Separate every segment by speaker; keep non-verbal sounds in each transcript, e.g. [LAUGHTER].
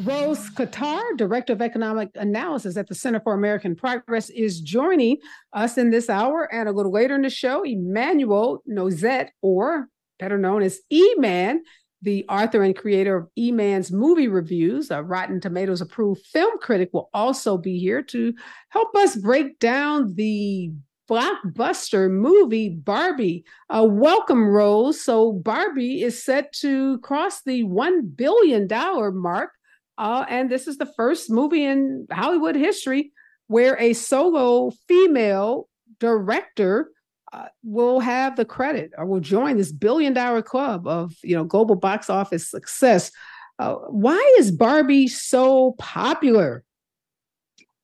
Speaker 1: Rose Khattar, Director of Economic Analysis at the Center for American Progress, is joining us in this hour. And a little later in the show, Emmanuel Noisette, or better known as E Man, the author and creator of E Man's movie reviews, a Rotten Tomatoes approved film critic, will also be here to help us break down the blockbuster movie Barbie. Uh, welcome, Rose. So, Barbie is set to cross the $1 billion mark uh, and this is the first movie in Hollywood history where a solo female director uh, will have the credit or will join this billion dollar club of you know global box office success. Uh, why is Barbie so popular?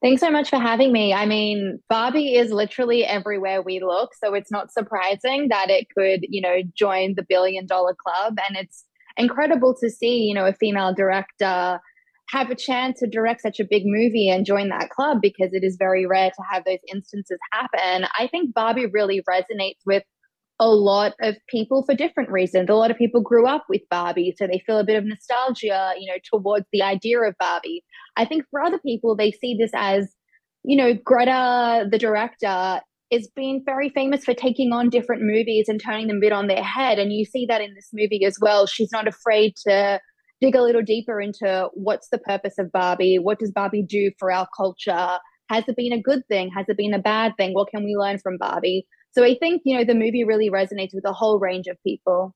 Speaker 2: Thanks so much for having me. I mean, Barbie is literally everywhere we look, so it's not surprising that it could, you know, join the billion dollar club. And it's incredible to see, you know, a female director have a chance to direct such a big movie and join that club because it is very rare to have those instances happen. I think Barbie really resonates with a lot of people for different reasons. A lot of people grew up with Barbie, so they feel a bit of nostalgia, you know, towards the idea of Barbie. I think for other people, they see this as, you know, Greta, the director, is being very famous for taking on different movies and turning them a bit on their head. And you see that in this movie as well. She's not afraid to dig a little deeper into what's the purpose of Barbie? What does Barbie do for our culture? Has it been a good thing? Has it been a bad thing? What can we learn from Barbie? So I think, you know, the movie really resonates with a whole range of people.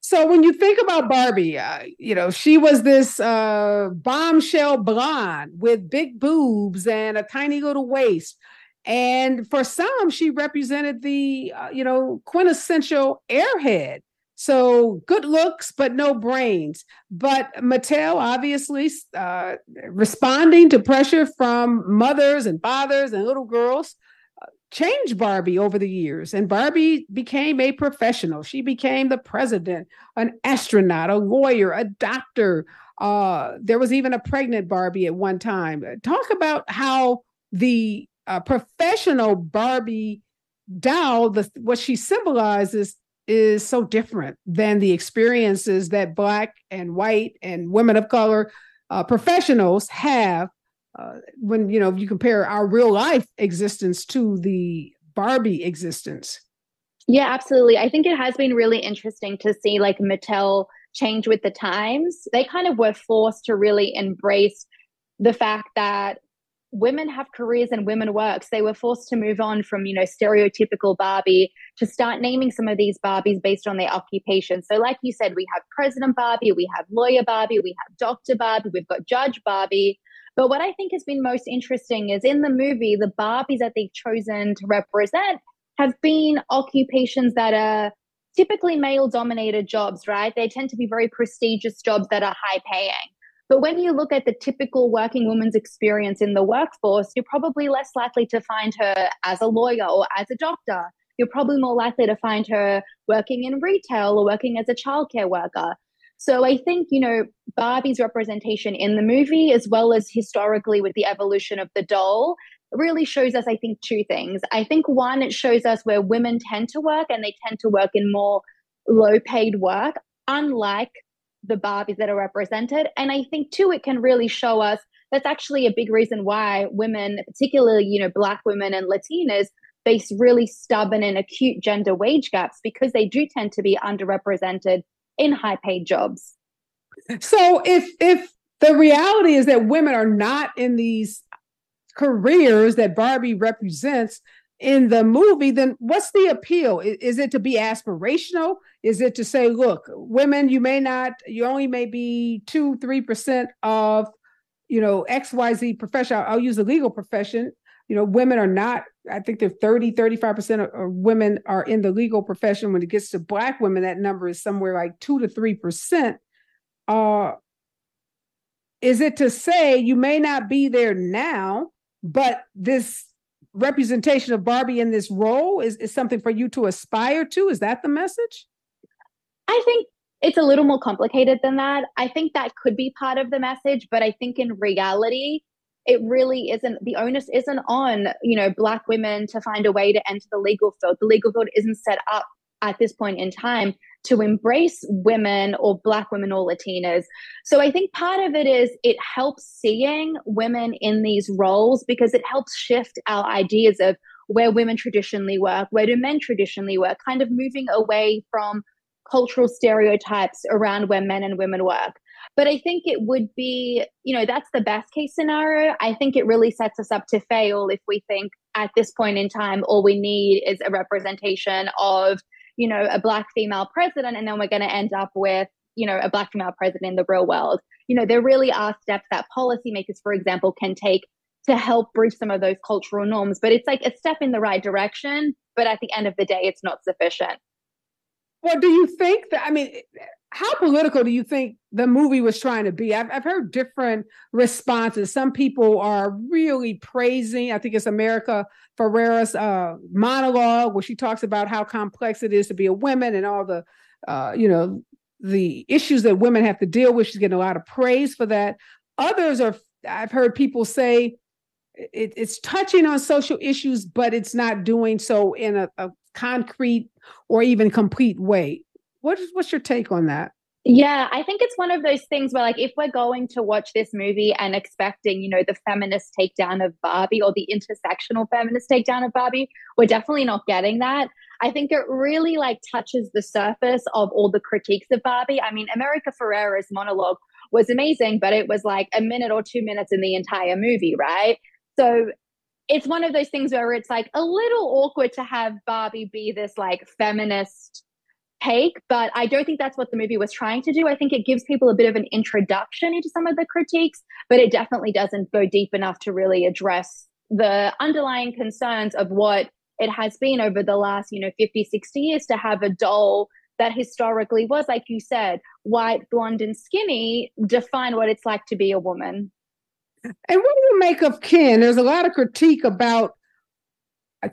Speaker 1: So when you think about Barbie, uh, you know, she was this uh, bombshell blonde with big boobs and a tiny little waist. And for some, she represented the, uh, you know, quintessential airhead. So good looks, but no brains. But Mattel obviously uh, responding to pressure from mothers and fathers and little girls uh, changed Barbie over the years. And Barbie became a professional. She became the president, an astronaut, a lawyer, a doctor. Uh, there was even a pregnant Barbie at one time. Talk about how the uh, professional Barbie doll, the, what she symbolizes is so different than the experiences that Black and white and women of color uh, professionals have uh, when you know you compare our real life existence to the Barbie existence.
Speaker 2: Yeah, absolutely. I think it has been really interesting to see like Mattel change with the times. They kind of were forced to really embrace the fact that women have careers and women works. They were forced to move on from, you know, stereotypical Barbie to start naming some of these Barbies based on their occupation. So, like you said, we have President Barbie, we have Lawyer Barbie, we have Dr. Barbie, we've got Judge Barbie. But what I think has been most interesting is in the movie, the Barbies that they've chosen to represent have been occupations that are typically male dominated jobs, right? They tend to be very prestigious jobs that are high paying. But when you look at the typical working woman's experience in the workforce, you're probably less likely to find her as a lawyer or as a doctor. You're probably more likely to find her working in retail or working as a childcare worker. So I think, you know, Barbie's representation in the movie, as well as historically with the evolution of the doll, really shows us, I think, two things. I think one, it shows us where women tend to work and they tend to work in more low paid work, unlike the Barbies that are represented. And I think too, it can really show us that's actually a big reason why women, particularly, you know, Black women and Latinas, face really stubborn and acute gender wage gaps because they do tend to be underrepresented in high paid jobs.
Speaker 1: So if if the reality is that women are not in these careers that Barbie represents, in the movie, then what's the appeal? Is, is, it to be aspirational? Is it to say, look, women, you may not, you only may be two, three percent of, you know, XYZ profession. I'll, I'll use the legal profession. You know, women are not, I think they're 30, 35% of, women are in the legal profession. When it gets to Black women, that number is somewhere like two to 3%. Uh, is it to say you may not be there now, but this representation of Barbie in this role is, is something for you to aspire to? Is that the message?
Speaker 2: I think it's a little more complicated than that. I think that could be part of the message, but I think in reality, it really isn't the onus isn't on you know black women to find a way to enter the legal field the legal field isn't set up at this point in time to embrace women or Black women or Latinas. So I think part of it is it helps seeing women in these roles because it helps shift our ideas of where women traditionally work, where do men traditionally work, kind of moving away from cultural stereotypes around where men and women work. But I think it would be, you know, that's the best case scenario. I think it really sets us up to fail if we think at this point in time, all we need is a representation of, you know, a black female president, and then we're going to end up with, you know, a black female president in the real world. You know, there really are steps that policymakers, for example, can take to help bridge some of those cultural norms. But it's like a step in the right direction. But at the end of the day, it's not sufficient.
Speaker 1: Well, do you think that? I mean, how political do you think the movie was trying to be? I've, I've heard different responses. Some people are really praising, I think it's America Ferrera's uh, monologue where she talks about how complex it is to be a woman and all the, uh, you know, the issues that women have to deal with. She's getting a lot of praise for that. Others are, I've heard people say, it, it's touching on social issues, but it's not doing so in a, a concrete or even complete way. What is what's your take on that?
Speaker 2: Yeah, I think it's one of those things where, like, if we're going to watch this movie and expecting, you know, the feminist takedown of Barbie or the intersectional feminist takedown of Barbie, we're definitely not getting that. I think it really like touches the surface of all the critiques of Barbie. I mean, America Ferrera's monologue was amazing, but it was like a minute or two minutes in the entire movie, right? So it's one of those things where it's like a little awkward to have Barbie be this like feminist take, but I don't think that's what the movie was trying to do. I think it gives people a bit of an introduction into some of the critiques, but it definitely doesn't go deep enough to really address the underlying concerns of what it has been over the last, you know, 50, 60 years to have a doll that historically was, like you said, white, blonde, and skinny define what it's like to be a woman.
Speaker 1: And what do you make of Ken? There's a lot of critique about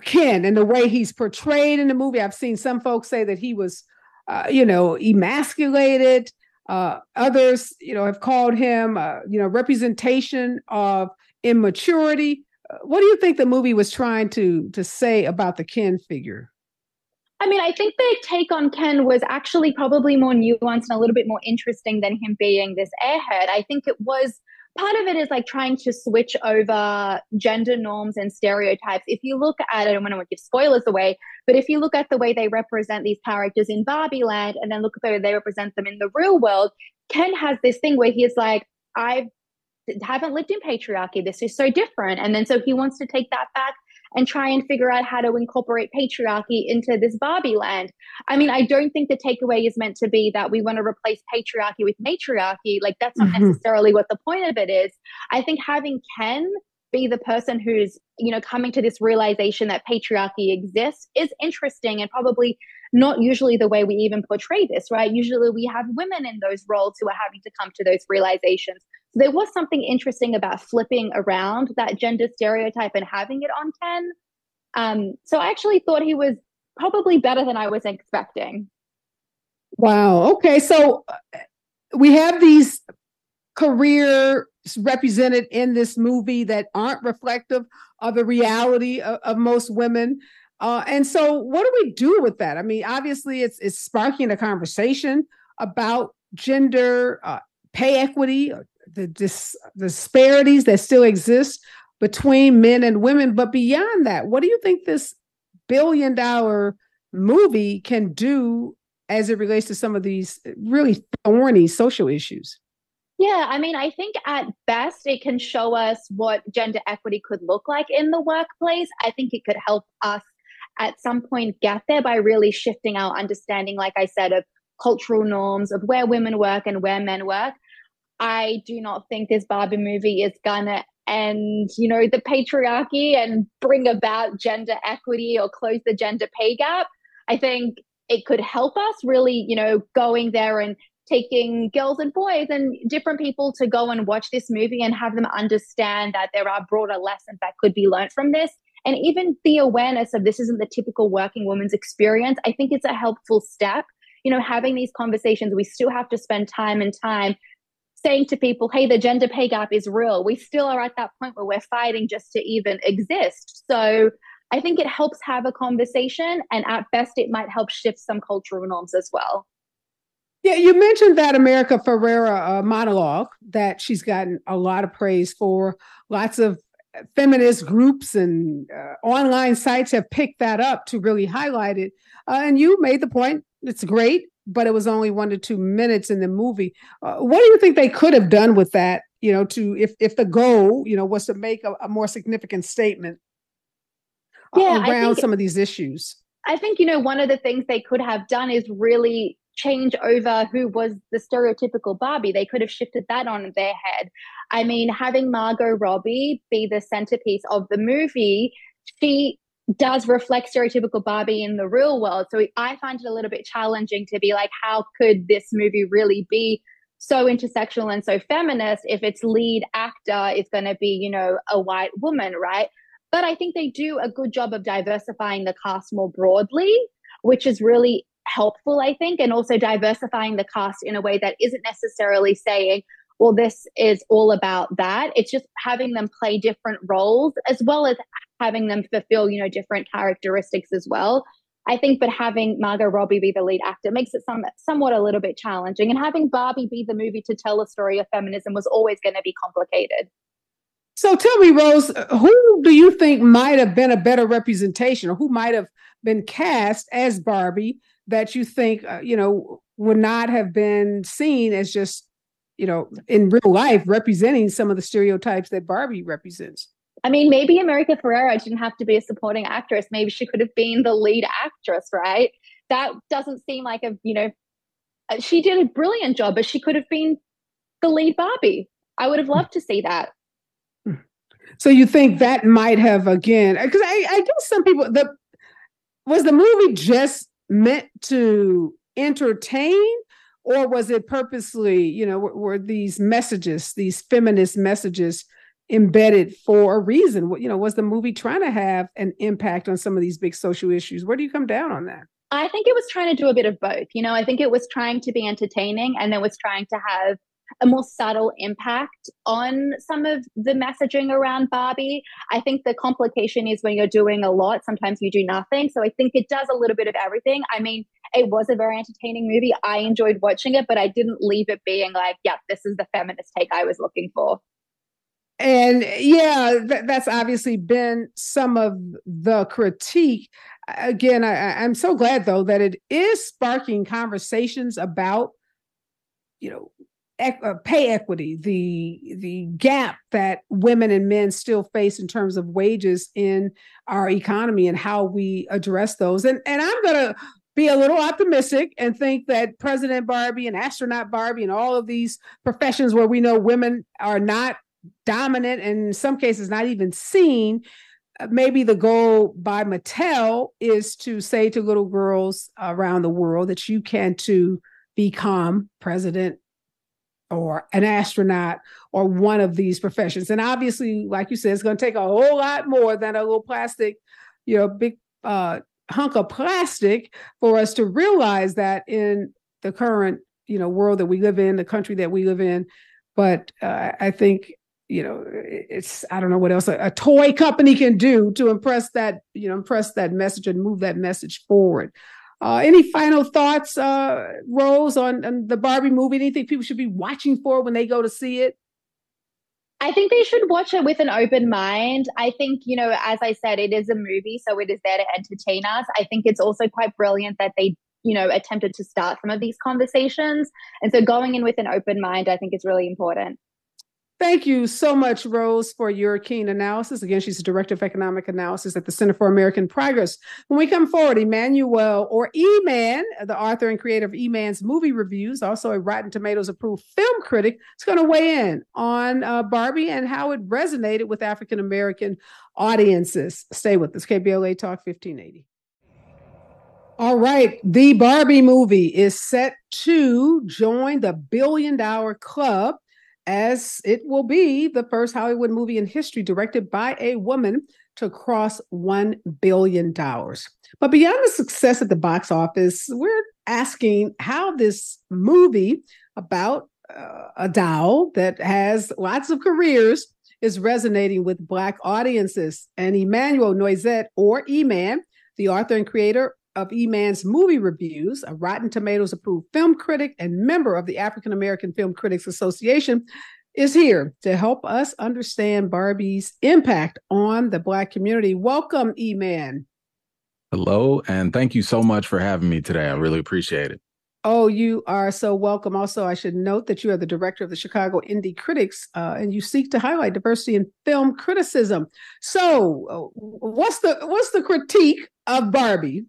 Speaker 1: Ken and the way he's portrayed in the movie. I've seen some folks say that he was, uh, you know, emasculated. Uh, others, you know, have called him, uh, you know, representation of immaturity. Uh, what do you think the movie was trying to to say about the Ken figure?
Speaker 2: I mean, I think the take on Ken was actually probably more nuanced and a little bit more interesting than him being this airhead. I think it was part of it is like trying to switch over gender norms and stereotypes. If you look at I don't want to give spoilers away, but if you look at the way they represent these characters in Barbie Land and then look at the way they represent them in the real world, Ken has this thing where he's like, I haven't lived in patriarchy. This is so different. And then so he wants to take that back and try and figure out how to incorporate patriarchy into this Barbie land. I mean, I don't think the takeaway is meant to be that we want to replace patriarchy with matriarchy. Like, that's not mm-hmm. necessarily what the point of it is. I think having Ken be the person who's, you know, coming to this realization that patriarchy exists is interesting and probably not usually the way we even portray this, right? Usually we have women in those roles who are having to come to those realizations. So there was something interesting about flipping around that gender stereotype and having it on Ken. Um, so I actually thought he was probably better than I was expecting.
Speaker 1: Wow. Okay. So uh, we have these career represented in this movie that aren't reflective of the reality of, of most women. Uh, and so, what do we do with that? I mean, obviously, it's it's sparking a conversation about gender uh, pay equity, uh, the dis- disparities that still exist between men and women. But beyond that, what do you think this billion dollar movie can do as it relates to some of these really thorny social issues?
Speaker 2: Yeah, I mean, I think at best it can show us what gender equity could look like in the workplace. I think it could help us at some point get there by really shifting our understanding, like I said, of cultural norms, of where women work and where men work. I do not think this Barbie movie is gonna end, you know, the patriarchy and bring about gender equity or close the gender pay gap. I think it could help us really, you know, going there and taking girls and boys and different people to go and watch this movie and have them understand that there are broader lessons that could be learned from this and even the awareness of this isn't the typical working woman's experience, I think it's a helpful step. You know, having these conversations, we still have to spend time and time saying to people, hey, the gender pay gap is real. We still are at that point where we're fighting just to even exist. So I think it helps have a conversation. And at best, it might help shift some cultural norms as well.
Speaker 1: Yeah, you mentioned that America Ferrera uh, monologue that she's gotten a lot of praise for. Lots of feminist groups and uh, online sites have picked that up to really highlight it. Uh, and you made the point; it's great, but it was only one to two minutes in the movie. Uh, what do you think they could have done with that? You know, to if if the goal, you know, was to make a, a more significant statement yeah, around some of these issues.
Speaker 2: I think you know one of the things they could have done is really change over who was the stereotypical Barbie. They could have shifted that on their head. I mean, having Margot Robbie be the centerpiece of the movie, she does reflect stereotypical Barbie in the real world. So I find it a little bit challenging to be like, how could this movie really be so intersectional and so feminist if its lead actor is going to be, you know, a white woman, right? But I think they do a good job of diversifying the cast more broadly, which is really helpful, I think, and also diversifying the cast in a way that isn't necessarily saying, well, this is all about that. It's just having them play different roles as well as having them fulfill, you know, different characteristics as well. I think, but having Margot Robbie be the lead actor makes it some, somewhat a little bit challenging. And having Barbie be the movie to tell a story of feminism was always going to be complicated.
Speaker 1: So tell me, Rose, who do you think might have been a better representation or who might have been cast as Barbie that you think, uh, you know, would not have been seen as just, you know, in real life representing some of the stereotypes that Barbie represents?
Speaker 2: I mean, maybe America Ferrera didn't have to be a supporting actress. Maybe she could have been the lead actress, right? That doesn't seem like a, you know, uh, she did a brilliant job, but she could have been the lead Barbie. I would have loved to see that.
Speaker 1: So you think that might have again? Because I, I guess some people the was the movie just meant to entertain or was it purposely you know were, were, these messages these feminist messages embedded for a reason? You know was the movie trying to have an impact on some of these big social issues? Where do you come down on that?
Speaker 2: I think it was trying to do a bit of both. You know i think it was trying to be entertaining and then was trying to have a more subtle impact on some of the messaging around Barbie. I think the complication is when you're doing a lot, sometimes you do nothing. So I think it does a little bit of everything. I mean, it was a very entertaining movie. I enjoyed watching it, but I didn't leave it being like, yeah, this is the feminist take I was looking for.
Speaker 1: And yeah, th- that's obviously been some of the critique. Again, I, I'm so glad though that it is sparking conversations about, you know, pay equity, the the gap that women and men still face in terms of wages in our economy and how we address those. And and I'm gonna be a little optimistic and think that President Barbie and astronaut Barbie and all of these professions where we know women are not dominant and in some cases not even seen uh, maybe the goal by Mattel is to say to little girls around the world that you can too become president or an astronaut or one of these professions. And obviously, like you said, it's going to take a whole lot more than a little plastic, you know, big uh, hunk of plastic for us to realize that in the current, you know, world that we live in, the country that we live in. But uh, I think, you know, it's I don't know what else a, a toy company can do to impress that, you know, impress that message and move that message forward. Uh, any final thoughts, uh, Rose, on, on the Barbie movie? Anything people should be watching for when they go to see it?
Speaker 2: I think they should watch it with an open mind. I think, you know, as I said, it is a movie, so it is there to entertain us. I think it's also quite brilliant that they, you know, attempted to start some of these conversations. And so going in with an open mind, I think is really important.
Speaker 1: Thank you so much, Rose, for your keen analysis. Again, she's the Director of Economic Analysis at the Center for American Progress. When we come forward, Emmanuel or E-Man, the author and creator of E-Man's movie reviews, also a Rotten Tomatoes approved film critic, is going to weigh in on uh, Barbie and how it resonated with African American audiences. Stay with us, KBLA Talk 1580. All right, the Barbie movie is set to join the billion dollar club as it will be the first Hollywood movie in history directed by a woman to cross $1 billion. But beyond the success at the box office, we're asking how this movie about uh, a doll that has lots of careers is resonating with Black audiences. And Emmanuel Noisette, or E-Man, the author and creator of E-Man's movie reviews, a Rotten Tomatoes approved film critic and member of the African American Film Critics Association, is here to help us understand Barbie's impact on the Black community. Welcome, E-Man.
Speaker 3: Hello, and thank you so much for having me today. I really appreciate it.
Speaker 1: Oh, you are so welcome. Also, I should note that you are the director of the Chicago Indie Critics, uh, and you seek to highlight diversity in film criticism. So, uh, what's the what's the critique of Barbie?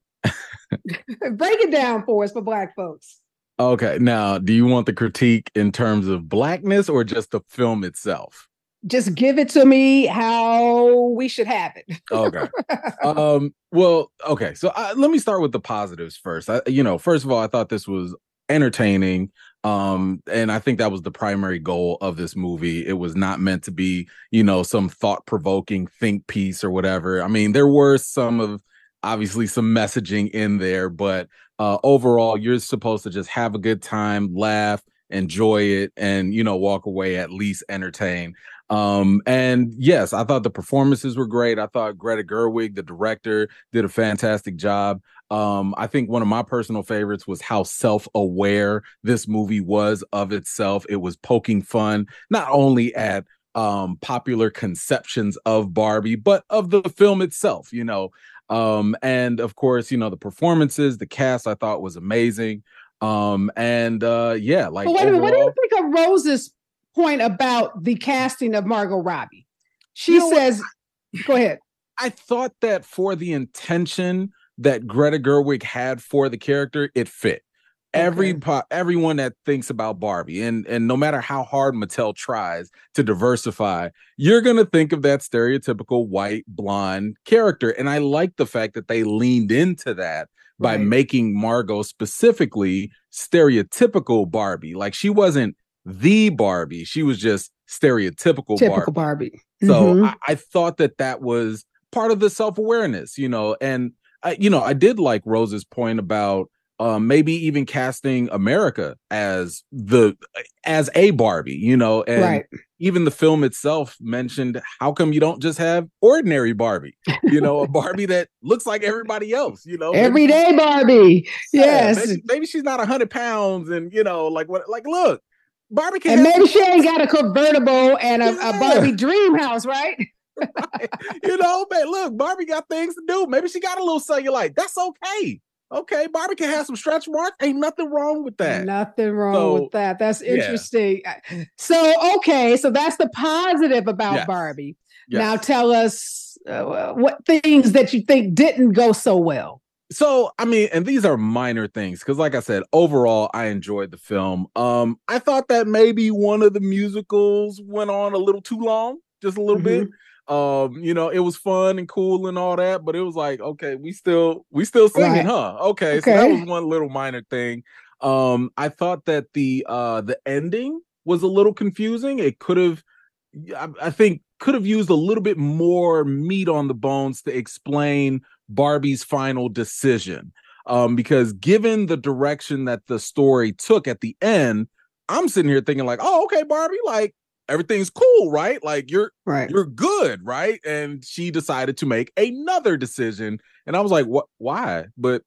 Speaker 1: [LAUGHS] Break it down for us for Black folks.
Speaker 3: Okay, now, do you want the critique in terms of blackness or just the film itself?
Speaker 1: just give it to me how we should have it.
Speaker 3: okay. [LAUGHS] Um, well, okay. So uh, let me start with the positives first. I, you know, first of all, I thought this was entertaining. Um, and I think that was the primary goal of this movie. It was not meant to be, you know, some thought provoking think piece or whatever. I mean, there were some of obviously some messaging in there, but uh, overall, you're supposed to just have a good time, laugh, enjoy it, and you know, walk away at least entertained. Um, and yes, I thought the performances were great. I thought Greta Gerwig, the director, did a fantastic job. Um, I think one of my personal favorites was how self-aware this movie was of itself. It was poking fun not only at um popular conceptions of Barbie, but of the film itself, you know. Um, and of course, you know, the performances, the cast I thought was amazing. Um, and uh yeah, like
Speaker 1: wait overall, what do you think of Rose's point about the casting of Margot Robbie. She you know says, what? go ahead.
Speaker 3: I thought that for the intention that Greta Gerwig had for the character, it fit. Okay. Every everyone that thinks about Barbie, and and no matter how hard Mattel tries to diversify, you're gonna think of that stereotypical white blonde character. And I like the fact that they leaned into that by right. making Margot specifically stereotypical Barbie. Like she wasn't the Barbie. She was just stereotypical
Speaker 1: Typical
Speaker 3: Barbie.
Speaker 1: Barbie.
Speaker 3: So mm-hmm. I, I, thought that that was part of the self awareness, you know, and I, you know, I did like Rose's point about um, maybe even casting America as the as a Barbie, you know, and
Speaker 1: right.
Speaker 3: even the film itself mentioned how come you don't just have ordinary Barbie, you know, a [LAUGHS] Barbie that looks like everybody else, you know,
Speaker 1: everyday Barbie. Yes,
Speaker 3: maybe, maybe she's not a hundred pounds, and you know, like what, like look, Barbie
Speaker 1: can. And maybe she ain't got a convertible and a, yeah. a Barbie dream house, right? [LAUGHS] [LAUGHS]
Speaker 3: right? You know, man, look, Barbie got things to do. Maybe she got a little cellulite. That's okay. Okay, Barbie can have some stretch marks. Ain't nothing wrong with that.
Speaker 1: Nothing wrong so, with that. That's interesting. Yeah. So, okay, so that's the positive about yes. Barbie. Yes. Now, tell us uh, what things that you think didn't go so well
Speaker 3: so i mean and these are minor things because like i said overall i enjoyed the film um i thought that maybe one of the musicals went on a little too long just a little mm-hmm. bit um you know it was fun and cool and all that but it was like okay we still we still singing right. huh okay, okay so that was one little minor thing um i thought that the uh the ending was a little confusing it could have I, I think could have used a little bit more meat on the bones to explain Barbie's final decision. Um, because given the direction that the story took at the end, I'm sitting here thinking like, oh, okay, Barbie, like everything's cool, right? Like you're
Speaker 1: right,
Speaker 3: you're good, right? And she decided to make another decision, and I was like, what? Why? But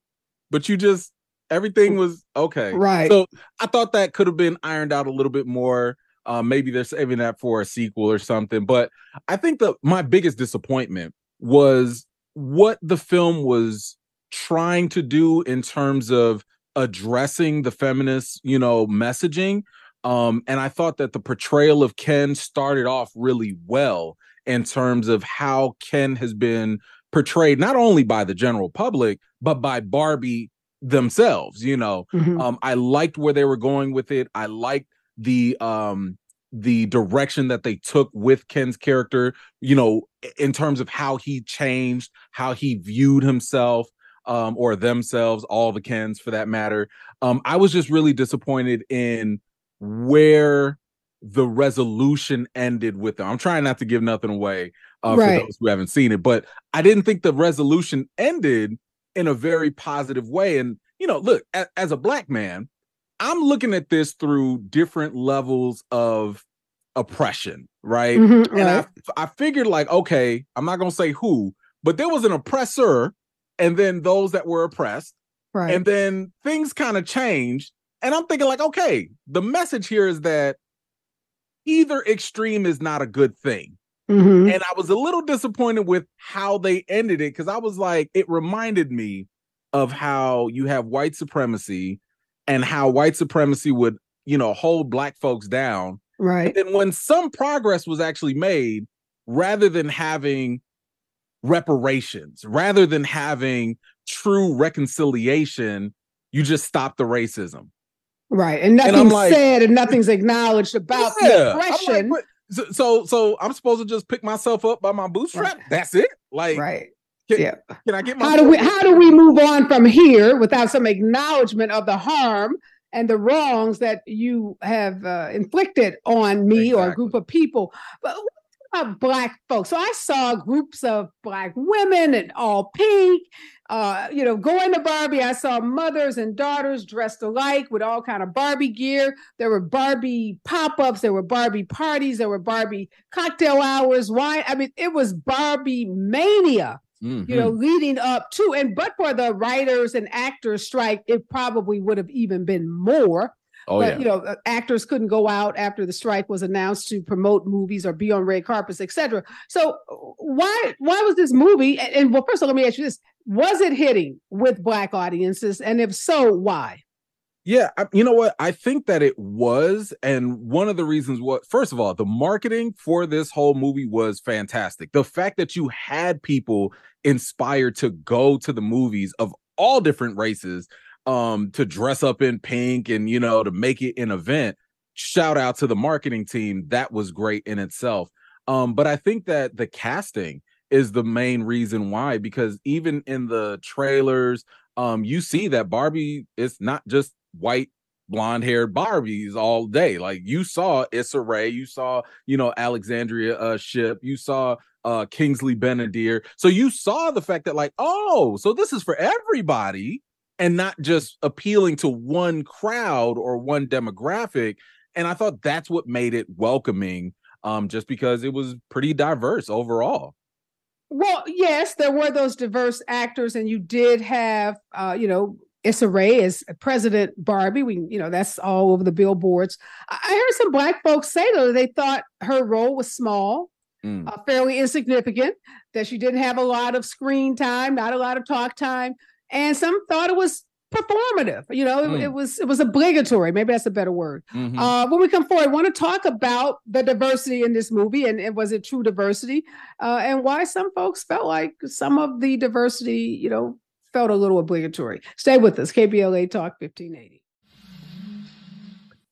Speaker 3: but you just everything was okay,
Speaker 1: right?
Speaker 3: So I thought that could have been ironed out a little bit more. Uh, maybe they're saving that for a sequel or something. But I think that my biggest disappointment was what the film was trying to do in terms of addressing the feminist, you know, messaging. Um, and I thought that the portrayal of Ken started off really well in terms of how Ken has been portrayed not only by the general public, but by Barbie themselves. You know, mm-hmm. um, I liked where they were going with it. I liked the um the direction that they took with Ken's character, you know, in terms of how he changed, how he viewed himself um, or themselves, all the Kens for that matter. Um, I was just really disappointed in where the resolution ended with them. I'm trying not to give nothing away uh, right. for those who haven't seen it, but I didn't think the resolution ended in a very positive way. And, you know, look, a- as a black man, I'm looking at this through different levels of oppression, right? Mm-hmm, and right. I I figured like, okay, I'm not gonna say who, but there was an oppressor and then those that were oppressed.
Speaker 1: Right.
Speaker 3: And then things kind of changed. And I'm thinking, like, okay, the message here is that either extreme is not a good thing.
Speaker 1: Mhm.
Speaker 3: And I was a little disappointed with how they ended it because I was like, it reminded me of how you have white supremacy and how white supremacy would, you know, hold black folks down.
Speaker 1: Right.
Speaker 3: And then when some progress was actually made, rather than having reparations, rather than having true reconciliation, you just stop the racism.
Speaker 1: Right. And nothing's
Speaker 3: like-
Speaker 1: said and nothing's acknowledged about
Speaker 3: Yeah.
Speaker 1: the
Speaker 3: I'm like,
Speaker 1: oppression.
Speaker 3: so, so so I'm supposed to just pick myself up by my bootstrap.
Speaker 1: Right.
Speaker 3: That's it. Like,
Speaker 1: right.
Speaker 3: can,
Speaker 1: Yeah.
Speaker 3: can I get my
Speaker 1: How do we how do we move on from here without some acknowledgement of the harm and the wrongs that you have uh, inflicted on me or a group of people? But what about black folks? So I saw groups of black women in all pink. Uh, you know, going to Barbie, I saw mothers and daughters dressed alike with all kind of Barbie gear. There were Barbie pop-ups, there were Barbie parties, there were Barbie cocktail hours, wine. I mean, it was Barbie mania
Speaker 3: Mhm.
Speaker 1: you know, leading up to, and but for the writers and actors strike, it probably would have even been more.
Speaker 3: Oh
Speaker 1: but
Speaker 3: yeah.
Speaker 1: you know, uh, actors couldn't go out after the strike was announced to promote movies or be on red carpets, etc. So uh, why why was this movie? And, and well, first of all, let me ask you this: Was it hitting with black audiences, and if so, why?
Speaker 3: Yeah, you know what? I think that it was, and one of the reasons what first of all, the marketing for this whole movie was fantastic. The fact that you had people inspired to go to the movies of all different races, um, to dress up in pink and you know to make it an event. Shout out to the marketing team. That was great in itself. Um, but I think that the casting is the main reason why, because even in the trailers, um, you see that Barbie is not just white blonde haired Barbies all day. Like you saw Issa Rae, you saw, you know, Alexandria uh Shipp, you saw uh Kingsley Ben-Adir. So you saw the fact that, like, oh, so this is for everybody and not just appealing to one crowd or one demographic. And I thought that's what made it welcoming, um, just because it was pretty diverse overall.
Speaker 1: Well, yes, there were those diverse actors, and you did have, uh, you know, Issa Rae as President Barbie. We, you know, that's all over the billboards. I heard some black folks say though they thought her role was small,
Speaker 3: Mm.
Speaker 1: uh, fairly insignificant, that she didn't have a lot of screen time, not a lot of talk time, and some thought it was performative. You know, it,
Speaker 3: Mm.
Speaker 1: it was it was obligatory. Maybe that's a better word.
Speaker 3: Mhm.
Speaker 1: Uh, when we come forward, I want to talk about the diversity in this movie and, and was it true diversity uh, and why some folks felt like some of the diversity, you know, felt a little obligatory. Stay with us, KBLA Talk 1580.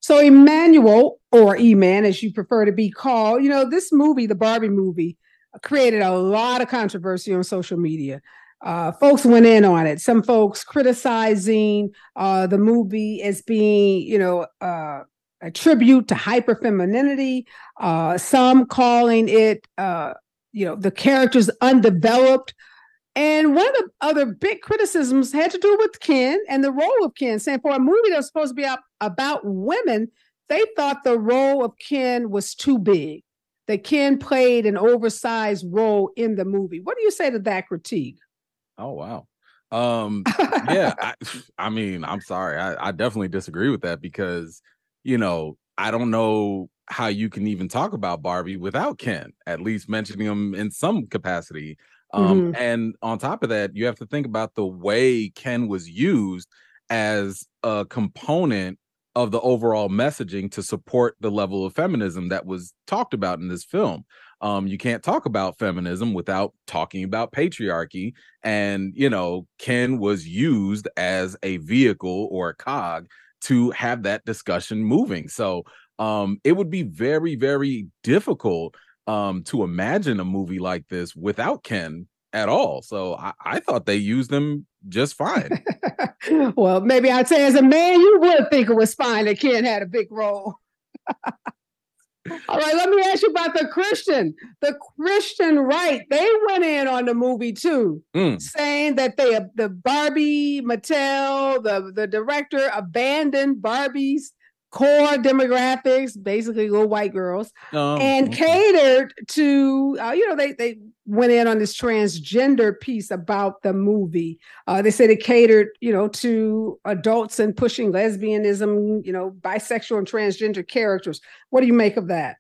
Speaker 1: So, Emmanuel, or E-Man, as you prefer to be called, you know, this movie, the Barbie movie, created a lot of controversy on social media. Uh, folks went in on it. Some folks criticizing uh, the movie as being, you know, uh, a tribute to hyper femininity. Uh, some calling it, uh, you know, the characters undeveloped. And one of the other big criticisms had to do with Ken and the role of Ken, saying for a movie that was supposed to be about women, they thought the role of Ken was too big. That Ken played an oversized role in the movie. What do you say to that critique?
Speaker 3: Oh wow. Um yeah, I, [LAUGHS] I mean, I'm sorry. I, I definitely disagree with that because, you know, I don't know how you can even talk about Barbie without Ken, at least mentioning him in some capacity. Um, and on top of that, you have to think about the way Ken was used as a component of the overall messaging to support the level of feminism that was talked about in this film. Um, you can't talk about feminism without talking about patriarchy and you know ken was used as a vehicle or a cog to have that discussion moving. So um it would be very very difficult um to imagine a movie like this without ken at all. So i, I thought they used him just fine. [LAUGHS]
Speaker 1: Well, maybe I'd say as a man, you would think it was fine that Ken had a big role. [LAUGHS] All right, let me ask you about the Christian. The Christian right, they went in on the movie too,
Speaker 3: Mm,
Speaker 1: saying that they the Barbie, Mattel, the, the director abandoned Barbie's core demographics, basically little white girls,
Speaker 3: Oh,
Speaker 1: and
Speaker 3: okay.
Speaker 1: catered to uh, you know they they went in on this transgender piece about the movie. Uh, they said it catered you know to adults and pushing lesbianism, you know, bisexual and transgender characters. What do you make of that?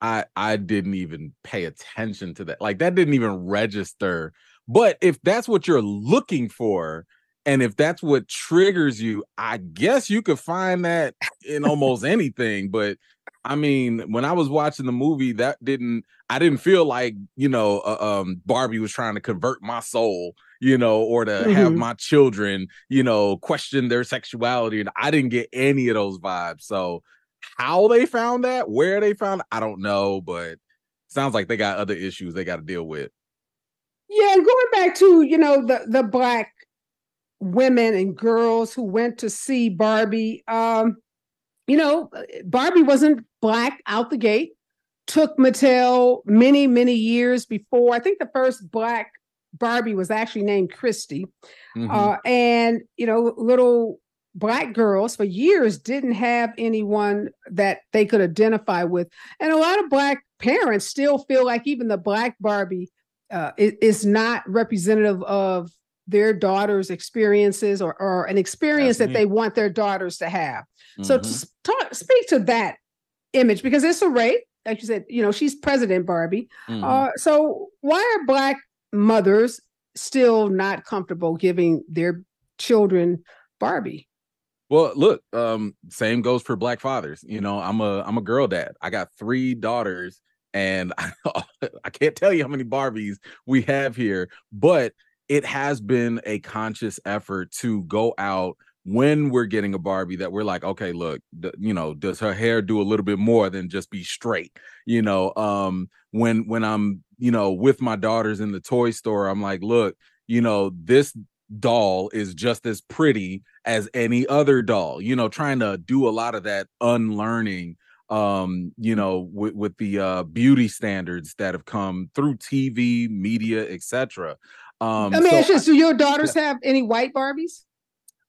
Speaker 3: I I didn't even pay attention to that. Like that didn't even register. But if that's what you're looking for, and if that's what triggers you, I guess you could find that in almost [LAUGHS] anything. But I mean, when I was watching the movie, that didn't I didn't feel like you know uh, um Barbie was trying to convert my soul, you know, or to have
Speaker 1: Mhm.
Speaker 3: my children, you know, question their sexuality, and I didn't get any of those vibes. So how they found that, where they found, it, I don't know, but sounds like they got other issues they got to deal with.
Speaker 1: Yeah, and going back to you know the the black women and girls who went to see Barbie. Um, you know, Barbie wasn't black out the gate. Took Mattel many many years before. I think the first black Barbie was actually named Christie.
Speaker 3: Mhm.
Speaker 1: Uh, and you know, little black girls for years didn't have anyone that they could identify with, and a lot of black parents still feel like even the black Barbie uh, is, is not representative of their daughter's experiences or, or an experience
Speaker 3: That's
Speaker 1: that they want their daughters to have. So to talk, speak to that image because Issa Rae, like you said, you know, she's President Barbie.
Speaker 3: Mhm.
Speaker 1: Uh, so why are black mothers still not comfortable giving their children Barbie?
Speaker 3: Well, look, um, same goes for black fathers. You know, I'm a I'm a girl dad. I got three daughters, and I, [LAUGHS] I can't tell you how many Barbies we have here, but it has been a conscious effort to go out when we're getting a Barbie that we're like, okay, look, the, you know, does her hair do a little bit more than just be straight? You know, um, when when I'm, you know, with my daughters in the toy store, I'm like, look, you know, this doll is just as pretty as any other doll you know trying to do a lot of that unlearning um you know with, with the uh beauty standards that have come through tv media etc um
Speaker 1: I mean,
Speaker 3: so
Speaker 1: it's just, do your daughters have any white Barbies?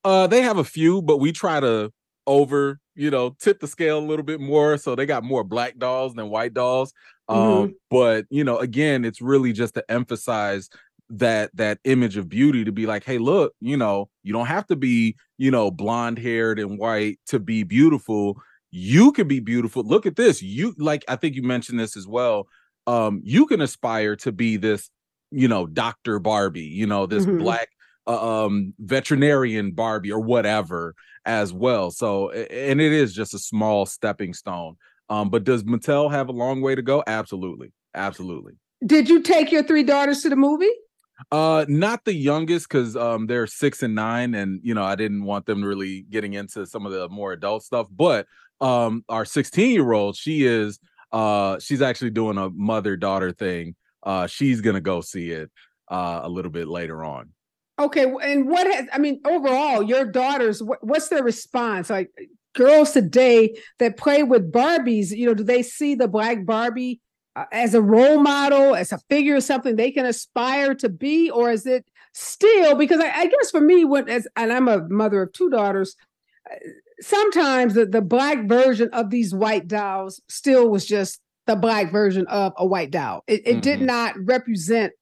Speaker 3: uh they have a few but we try to over you know tip the scale a little bit more. So they got more black dolls than white dolls. Um
Speaker 1: Mhm.
Speaker 3: but you know again it's really just to emphasize that that image of beauty to be like hey look you know you don't have to be you know blonde haired and white to be beautiful. You can be beautiful. Look at this. You like i think you mentioned this as well. Um you can aspire to be this you know dr barbie you know this
Speaker 1: Mhm.
Speaker 3: black uh, um veterinarian barbie or whatever as well so and it is just a small stepping stone um but does mattel have a long way to go absolutely absolutely
Speaker 1: Did you take your three daughters to the movie?
Speaker 3: uh, not the youngest because um they're six and nine, and you know I didn't want them really getting into some of the more adult stuff. But um, our 16 year old, she is uh she's actually doing a mother daughter thing. Uh, she's gonna go see it uh a little bit later on.
Speaker 1: Okay, and what has I mean overall, your daughters, what, what's their response? Like girls today that play with Barbies, you know, do they see the black Barbie uh, as a role model, as a figure, something they can aspire to be, or is it still? Because I, I guess for me, when as and I'm a mother of two daughters, uh, sometimes the the black version of these white dolls still was just the black version of a white doll. It, it did
Speaker 3: Mhm.
Speaker 1: not represent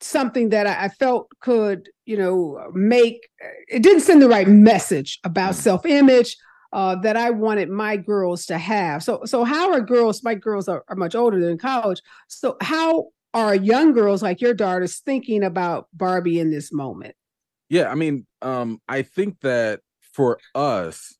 Speaker 1: something that I, I felt could, you know, make it didn't send the right message about
Speaker 3: Mm.
Speaker 1: self-image uh, that I wanted my girls to have. So, so how are girls? My girls are, are much older than college. So, how are young girls like your daughters thinking about Barbie in this moment?
Speaker 3: Yeah, I mean, um, I think that for us,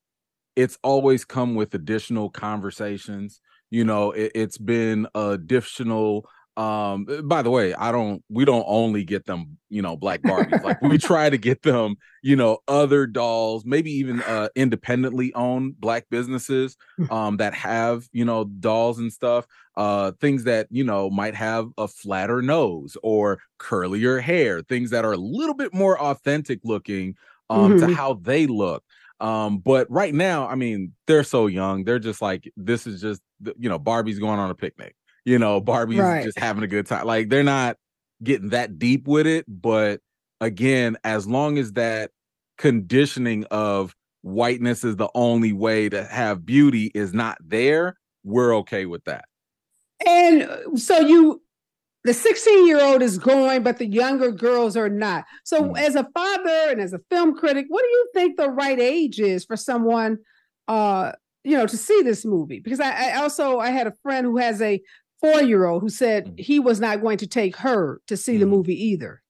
Speaker 3: it's always come with additional conversations. You know, it, it's been additional. Um, uh, by the way, I don't. We don't only get them, you know, black Barbies. like we [LAUGHS] try to get them, you know, other dolls, maybe even uh, independently owned black businesses um, that have, you know, dolls and stuff. Uh, things that you know might have a flatter nose or curlier hair. Things that are a little bit more authentic looking um, to
Speaker 1: Mhm.
Speaker 3: how they look. Um, but right now, I mean, they're so young. They're just like, this is just, you know, Barbie's going on a picnic. You know, Barbie's
Speaker 1: Right.
Speaker 3: just having a good time. Like they're not getting that deep with it. But again, as long as that conditioning of whiteness is the only way to have beauty is not there, we're okay with that.
Speaker 1: And uh, so you the 16 year old is going, but the younger girls are not. So, mm. as a father and as a film critic, what do you think the right age is for someone, uh, you know, to see this movie? Because I, I also I had a friend who has a four year old who said mm. he was not going to take her to see mm. the movie either.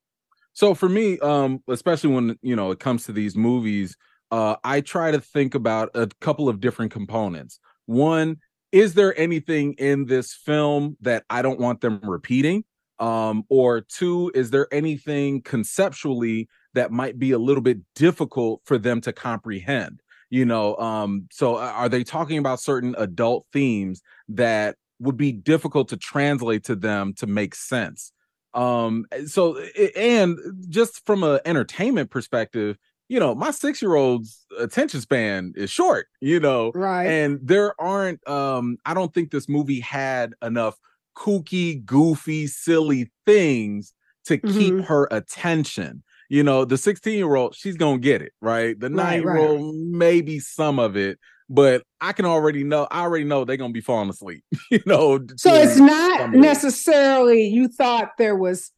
Speaker 3: So for me, um, especially when you know it comes to these movies, uh, I try to think about a couple of different components. One, is there anything in this film that I don't want them repeating? Um, or two, is there anything conceptually that might be a little bit difficult for them to comprehend? You know, um, so are they talking about certain adult themes that would be difficult to translate to them to make sense? Um, so and just from an entertainment perspective, you know, my six year old's attention span is short, you know,
Speaker 1: right.
Speaker 3: And there aren't, um, I don't think this movie had enough kooky, goofy, silly things to mm-hmm. keep her attention. You know, the 16 year old, she's gonna get it, right? The nine year old, maybe some of it, but I can already know, I already know they're gonna be falling asleep, [LAUGHS] you know.
Speaker 1: So it's not necessarily you thought there was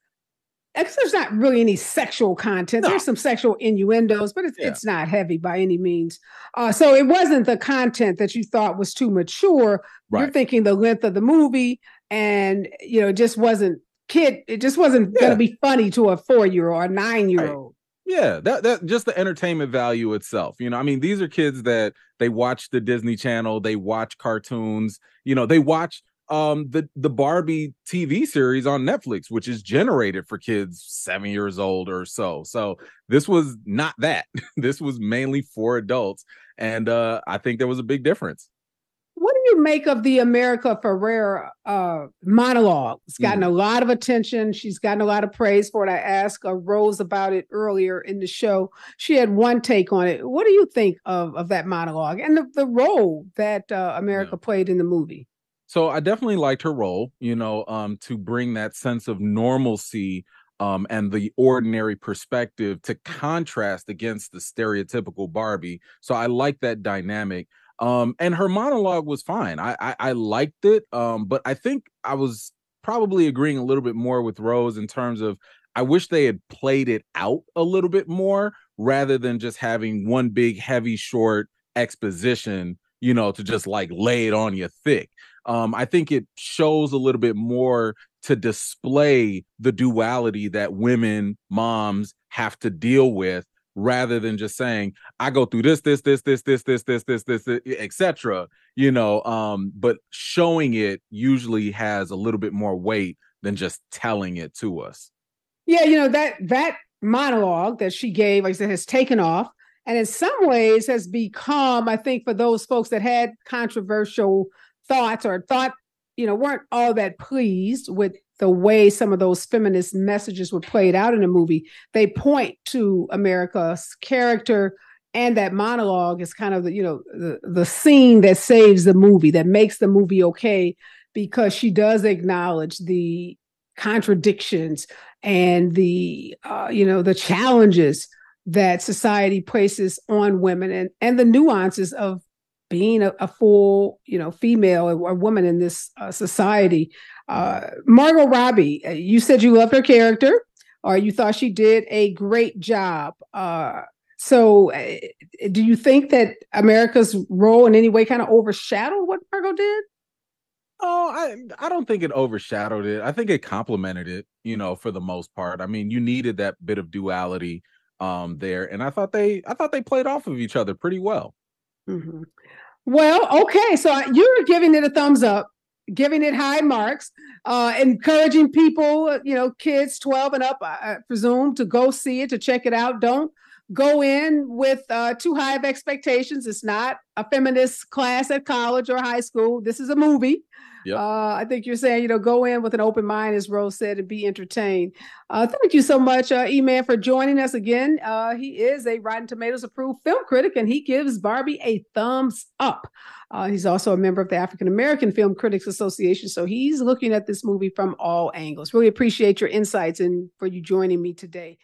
Speaker 1: there's not really any sexual content. No. There's some sexual innuendos, but it's, yeah. it's not heavy by any means. Uh, so it wasn't the content that you thought was too mature. Right. You're thinking the length of the movie, and you know, just wasn't kid. It just wasn't yeah. going to be funny to a four year old or nine year old.
Speaker 3: Yeah, that that just the entertainment value itself. You know, I mean, these are kids that they watch the Disney Channel, they watch cartoons. You know, they watch um the the Barbie TV series on Netflix, which is generated for kids seven years old or so. So this was not that. [LAUGHS] this was mainly for adults, and uh I think there was a big difference.
Speaker 1: What do you make of the America Ferrera uh, monologue? It's gotten mm. a lot of attention. She's gotten a lot of praise for it. I asked uh, Rose about it earlier in the show. She had one take on it. What do you think of, of that monologue and the, the role that uh, America yeah. played in the movie?
Speaker 3: so I definitely liked her role, you know, um, to bring that sense of normalcy um, and the ordinary perspective to contrast against the stereotypical Barbie. So I like that dynamic. Um, and her monologue was fine. I I, I liked it, um, but I think I was probably agreeing a little bit more with Rose in terms of I wish they had played it out a little bit more rather than just having one big heavy short exposition, you know, to just like lay it on you thick um, I think it shows a little bit more to display the duality that women, moms have to deal with rather than just saying i go through this this this this this this this this this, etc you know um but showing it usually has a little bit more weight than just telling it to us.
Speaker 1: Yeah you know that that monologue that she gave like i said has taken off and in some ways has become i think for those folks that had controversial thoughts or thought, you know, weren't all that pleased with the way some of those feminist messages were played out in the movie, they point to America's character and that monologue is kind of the, you know, the, the scene that saves the movie, that makes the movie okay, because she does acknowledge the contradictions and the uh, you know the challenges that society places on women and and the nuances of being a, a full, you know, female or woman in this uh, society. Uh, Margot Robbie, uh, you said you loved her character, or you thought she did a great job. Uh, so, uh, do you think that America's role in any way kind of overshadowed what Margot did?
Speaker 3: Oh, I I don't think it overshadowed it. I think it complemented it, you know, for the most part. I mean, you needed that bit of duality um there and I thought they I thought they played off of each other pretty well.
Speaker 1: Mm-hmm. Well, okay. So you're giving it a thumbs up, giving it high marks, uh, encouraging people, you know, kids 12 and up, I presume, to go see it, to check it out. Don't go in with uh, too high of expectations. It's not a feminist class at college or high school. This is a movie. Yep. Uh, I think you're saying, you know, go in with an open mind, as Rose said, and be entertained. Uh, thank you so much, uh, E-Man, for joining us again. Uh, he is a Rotten Tomatoes approved film critic, and he gives Barbie a thumbs up. Uh, he's also a member of the African American Film Critics Association, so he's looking at this movie from all angles. Really appreciate your insights and for you joining me today.